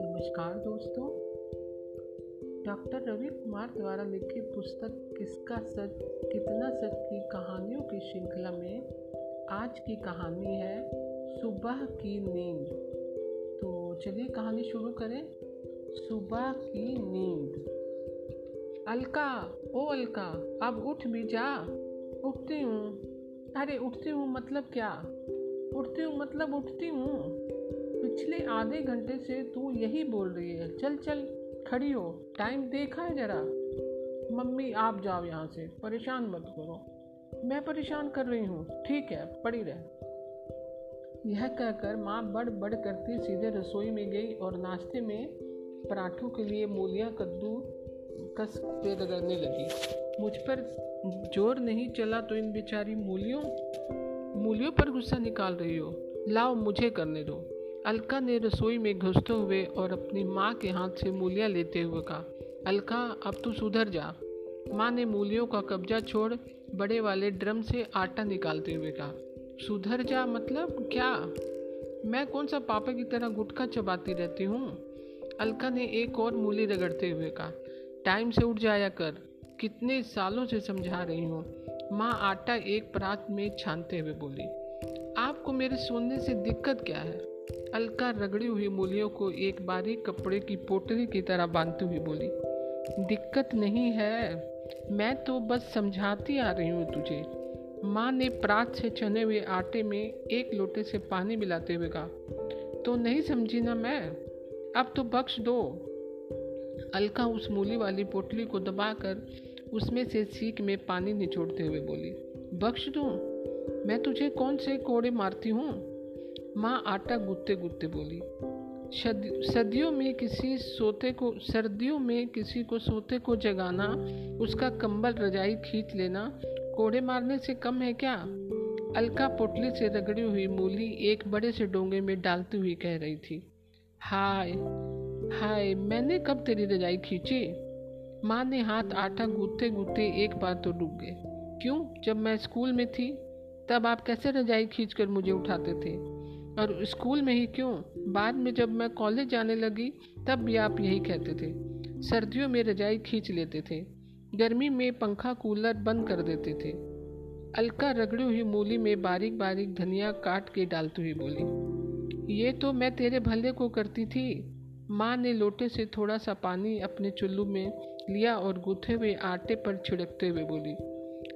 नमस्कार दोस्तों। डॉक्टर रवि कुमार द्वारा लिखित पुस्तक किसका सच कितना सच की कहानियों की श्रृंखला में आज की कहानी है सुबह की नींद। तो चलिए कहानी शुरू करें। सुबह की नींद। अलका, ओ अलका, अब उठ भी जा। उठती हूँ। अरे, उठती हूँ मतलब क्या? उठती हूँ मतलब उठती हूँ। पिछले आधे घंटे से तू यही बोल रही है। चल चल, खड़ी हो। टाइम देखा है जरा। मम्मी, आप जाओ यहाँ से। परेशान मत करो। मैं परेशान कर रही हूँ। ठीक है, पड़ी रह। यह कहकर माँ बड़ बड़ करती सीधे रसोई में गई और नाश्ते में पराठों के लिए मूलियाँ, कद्दू, कस पे रगड़ने लगी। मुझ पर ज़ोर नहीं चला तो इन बेचारी मूलियों मूलियों पर गुस्सा निकाल रही हो। लाओ मुझे करने दो। अलका ने रसोई में घुसते हुए और अपनी माँ के हाथ से मूलियाँ लेते हुए कहा, अलका, अब तू सुधर जा। माँ ने मूलियों का कब्जा छोड़ बड़े वाले ड्रम से आटा निकालते हुए कहा, सुधर जा मतलब क्या? मैं कौन सा पापा की तरह गुटखा चबाती रहती हूँ? अलका ने एक और मूली रगड़ते हुए कहा, टाइम से उठ जाया कर। कितने सालों से समझा रही हूँ। माँ आटा एक परात में छानते हुए बोली, आपको मेरे सोने से दिक्कत क्या है? अलका रगड़ी हुई मूलियों को एक बारीक कपड़े की पोटली की तरह बांधते हुए बोली, दिक्कत नहीं है। मैं तो बस समझाती आ रही हूँ तुझे। माँ ने प्रात से चने हुए आटे में एक लोटे से पानी मिलाते हुए कहा तो नहीं समझी ना मैं? अब तो बख्श दो। अलका उस मूली वाली पोटली को दबाकर उसमें से सीख में पानी निचोड़ते हुए बोली, बख्श दूँ? मैं तुझे कौन से कोड़े मारती हूँ? माँ आटा गूंथते गूंथते बोली सदियों में किसी सोते को, सर्दियों में किसी को सोते को जगाना, उसका कंबल रजाई खींच लेना, कोड़े मारने से कम है क्या? अलका पोटली से रगड़ी हुई मूली एक बड़े से डोंगे में डालती हुई कह रही थी, हाय हाय, मैंने कब तेरी रजाई खींची? माँ ने हाथ आटा गूंथते गूंथते एक बार तो डूब गए। क्यों? जब मैं स्कूल में थी, तब आप कैसे रजाई खींचकर मुझे उठाते थे? और स्कूल में ही क्यों? बाद में जब मैं कॉलेज जाने लगी, तब भी आप यही कहते थे। सर्दियों में रजाई खींच लेते थे। गर्मी में पंखा कूलर बंद कर देते थे। अलका रगड़ी हुई मूली में बारीक बारीक धनिया काट के डालती हुई बोली, ये तो मैं तेरे भले को करती थी। माँ ने लोटे से थोड़ा सा पानी अपने चुल्लू में लिया और गूथे हुए आटे पर छिड़कते हुए बोली,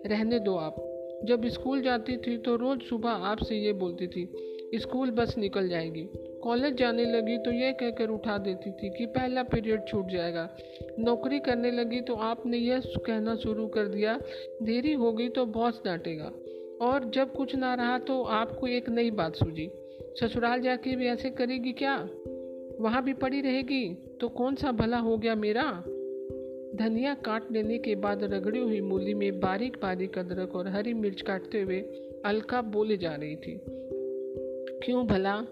रहने दो आप। जब स्कूल जाती थी तो रोज़ सुबह आपसे ये बोलती थी, स्कूल बस निकल जाएगी। कॉलेज जाने लगी तो ये कहकर उठा देती थी कि पहला पीरियड छूट जाएगा। नौकरी करने लगी तो आपने यह कहना शुरू कर दिया, देरी होगी तो बॉस डांटेगा। और जब कुछ ना रहा तो आपको एक नई बात सूझी, ससुराल जाके भी ऐसे करेगी क्या? वहाँ भी पड़ी रहेगी तो कौन सा भला हो गया मेरा? धनिया काट लेने के बाद रगड़ी हुई मूली में बारीक बारीक अदरक और हरी मिर्च काटते हुए अलका बोले जा रही थी। क्यों भला?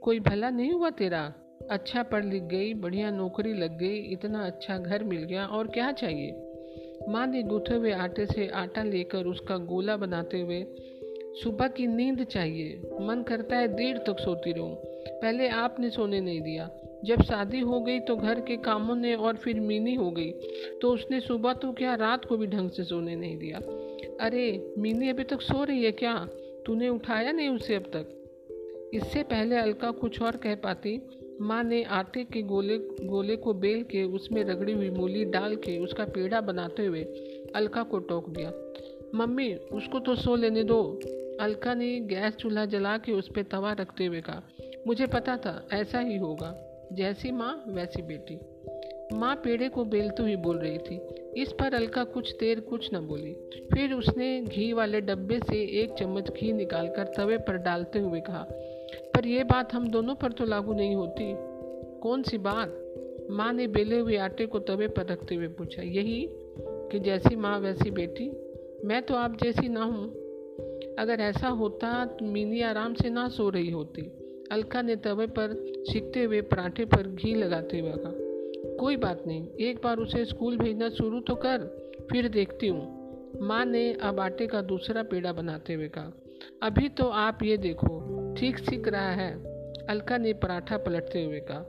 कोई भला नहीं हुआ तेरा? अच्छा पढ़ लिख गई, बढ़िया नौकरी लग गई, इतना अच्छा घर मिल गया, और क्या चाहिए? माँ ने गूथे हुए आटे से आटा लेकर उसका गोला बनाते हुए सुबह की नींद चाहिए। मन करता है देर तक सोती रहूँ। पहले आपने सोने नहीं दिया। जब शादी हो गई तो घर के कामों ने और फिर मीनी हो गई। तो उसने सुबह तो क्या, रात को भी ढंग से सोने नहीं दिया। अरे, मीनी अभी तक सो रही है क्या? तूने उठाया नहीं उसे अब तक? इससे पहले अलका कुछ और कह पाती। माँ ने आटे के गोले गोले को बेल के उसमें रगड़ी हुई मूली डाल के उसका पेड़ा बनाते हुए अलका को टोक दिया। मम्मी, उसको तो सो लेने दो। अलका ने गैस चूल्हा जला के उस पर तवा रखते हुए कहा, मुझे पता था, ऐसा ही होगा। जैसी माँ, वैसी बेटी। माँ पेड़े को बेलते हुई बोल रही थी। इस पर अलका कुछ देर कुछ न बोली। फिर उसने घी वाले डब्बे से एक चम्मच घी निकालकर तवे पर डालते हुए कहा, पर यह बात हम दोनों पर तो लागू नहीं होती। कौन सी बात? माँ ने बेले हुए आटे को तवे पर रखते हुए पूछा, यही कि जैसी माँ, वैसी बेटी? मैं तो आप जैसी ना हूँ। अगर ऐसा होता तो मीनी आराम से ना सो रही होती। अलका ने तवे पर सीखते हुए पराठे पर घी लगाते हुए कहा, कोई बात नहीं, एक बार उसे स्कूल भेजना शुरू तो कर, फिर देखती हूँ। माँ ने अब आटे का दूसरा पेड़ा बनाते हुए कहा, अभी तो आप ये देखो, ठीक सीख रहा है। अलका ने पराठा पलटते हुए कहा,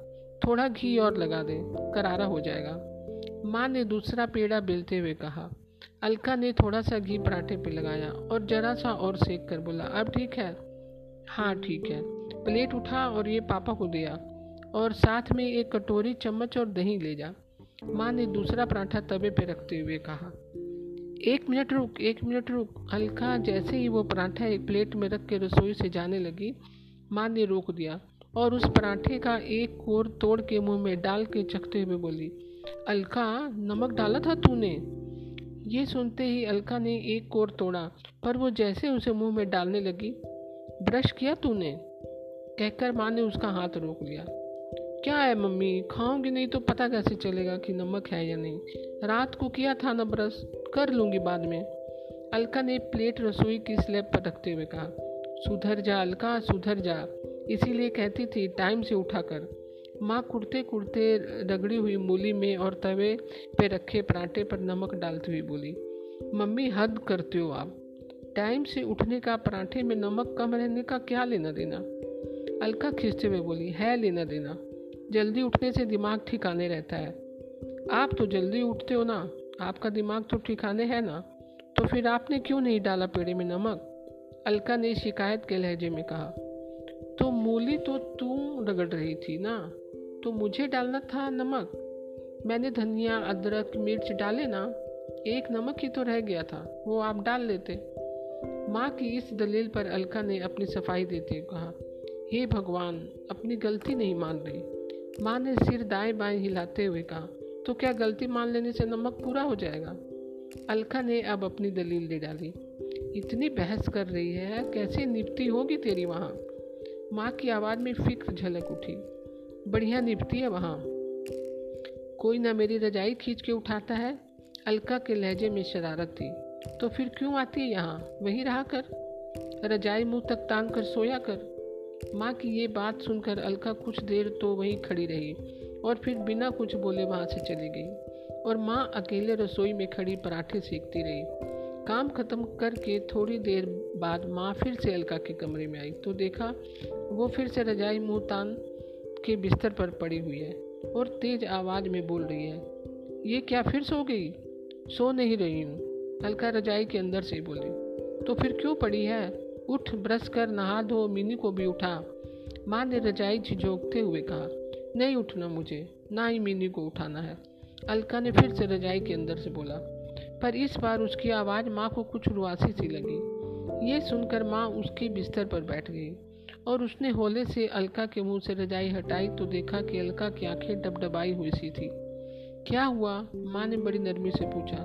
थोड़ा घी और लगा दे, करारा हो जाएगा। माँ ने दूसरा पेड़ा बेलते हुए कहा अलका ने थोड़ा सा घी पराठे पे लगाया और जरा सा और सेक कर बोला, अब ठीक है? हाँ ठीक है। प्लेट उठा और ये पापा को दिया और साथ में एक कटोरी चम्मच और दही ले जा। माँ ने दूसरा पराठा तवे पे रखते हुए कहा। एक मिनट रुक, एक मिनट रुक। अलका जैसे ही वो पराठा एक प्लेट में रख के रसोई से जाने लगी, माँ ने रोक दिया और उस पराठे का एक कोर तोड़ के मुँह में डाल के चखते हुए बोली, अलका, नमक डाला था तूने? ये सुनते ही अलका ने एक कोर तोड़ा, पर वो जैसे उसे मुँह में डालने लगी, ब्रश किया तूने? कहकर माँ ने उसका हाथ रोक लिया। क्या है मम्मी, खाऊँगी नहीं तो पता कैसे चलेगा कि नमक है या नहीं। रात को किया था ना ब्रश, कर लूँगी बाद में। अलका ने प्लेट रसोई की स्लैब पर रखते हुए कहा, सुधर जा अलका, सुधर जा। इसीलिए कहती थी, टाइम से उठा कर माँ कुर्ते कुर्ते रगड़ी हुई मूली में और तवे पे रखे पराठे पर नमक डालती हुई बोली, मम्मी, हद करते हो आप। टाइम से उठने का पराठे में नमक कम रहने का क्या लेना देना? अलका खींचते हुए बोली, है लेना देना। जल्दी उठने से दिमाग ठिकाने रहता है। आप तो जल्दी उठते हो ना। आपका दिमाग तो ठिकाने है ना। तो फिर आपने क्यों नहीं डाला पेड़े में नमक? अलका ने शिकायत के लहजे में कहा तो मूली तो तू रगड़ रही थी ना। तो मुझे डालना था नमक। मैंने धनिया, अदरक, मिर्च डाले ना, एक नमक ही तो रह गया था, वो आप डाल लेते। माँ की इस दलील पर अलका ने अपनी सफ़ाई देते हुए कहा, हे भगवान, अपनी गलती नहीं मान रही। माँ ने सिर दाएँ बाएँ हिलाते हुए कहा तो क्या गलती मान लेने से नमक पूरा हो जाएगा? अलका ने अब अपनी दलील दे डाली, इतनी बहस कर रही है, कैसे निपटी होगी तेरी वहाँ? माँ की आवाज़ में फ़िक्र झलक उठी। बढ़िया निपटी है वहाँ। कोई ना मेरी रजाई खींच के उठाता है, अलका के लहजे में शरारत थी। तो फिर क्यों आती है यहाँ? वहीं रहा कर। रजाई मुँह तक तान कर सोया कर। माँ की ये बात सुनकर अलका कुछ देर तो वहीं खड़ी रही और फिर बिना कुछ बोले वहाँ से चली गई और माँ अकेले रसोई में खड़ी पराठे सेकती रही। काम खत्म करके थोड़ी देर बाद माँ फिर से अलका के कमरे में आई। तो देखा, वो फिर से रजाई मुँह तान के बिस्तर पर पड़ी हुई है और तेज आवाज़ में बोल रही है, ये क्या फिर सो गई? सो नहीं रही हूँ। अलका रजाई के अंदर से बोली तो फिर क्यों पड़ी है? उठ, ब्रश कर, नहा धो। मिनी को भी उठा। माँ ने रजाई झिझोकते हुए कहा, नहीं उठना मुझे, ना ही मिनी को उठाना है। अलका ने फिर से रजाई के अंदर से बोला, पर इस बार उसकी आवाज़ माँ को कुछ रुआसी सी लगी। ये सुनकर माँ उसके बिस्तर पर बैठ गई। और उसने होले से अलका के मुँह से रजाई हटाई तो देखा कि अलका की आँखें डबडबाई हुई सी थी। क्या हुआ? माँ ने बड़ी नरमी से पूछा।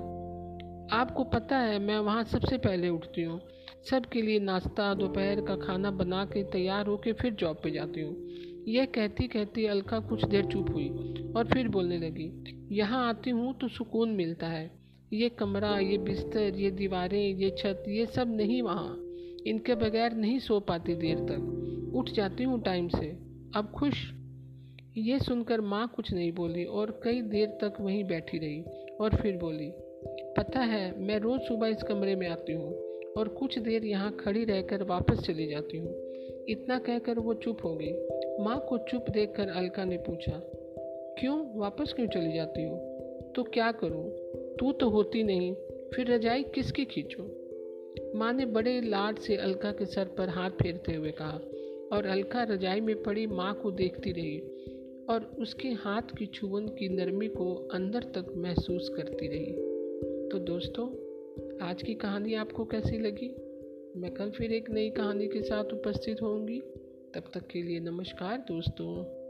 आपको पता है, मैं वहाँ सबसे पहले उठती हूँ। सबके लिए नाश्ता, दोपहर का खाना बना के तैयार होकर फिर जॉब पे जाती हूँ। यह कहती कहती अलका कुछ देर चुप हुई और फिर बोलने लगी, यहाँ आती हूँ तो सुकून मिलता है। ये कमरा, ये बिस्तर, ये दीवारें, ये छत, ये सब नहीं वहाँ। इनके बगैर नहीं सो पाती देर तक। उठ जाती हूँ टाइम से। अब खुश। ये सुनकर माँ कुछ नहीं बोली और कई देर तक वहीं बैठी रही और फिर बोली, पता है, मैं रोज़ सुबह इस कमरे में आती हूँ और कुछ देर यहाँ खड़ी रहकर वापस चली जाती हूँ। इतना कहकर वो चुप हो गई। माँ को चुप देखकर अलका ने पूछा, क्यों वापस क्यों चली जाती हो? तो क्या करूँ? तू तो होती नहीं, फिर रजाई किसकी खींचो? माँ ने बड़े लाड से अलका के सर पर हाथ फेरते हुए कहा और अलका रजाई में पड़ी माँ को देखती रही और उसके हाथ की छुवन की नरमी को अंदर तक महसूस करती रही। तो दोस्तों, आज की कहानी आपको कैसी लगी? मैं कल फिर एक नई कहानी के साथ उपस्थित होंगी। तब तक के लिए नमस्कार दोस्तों।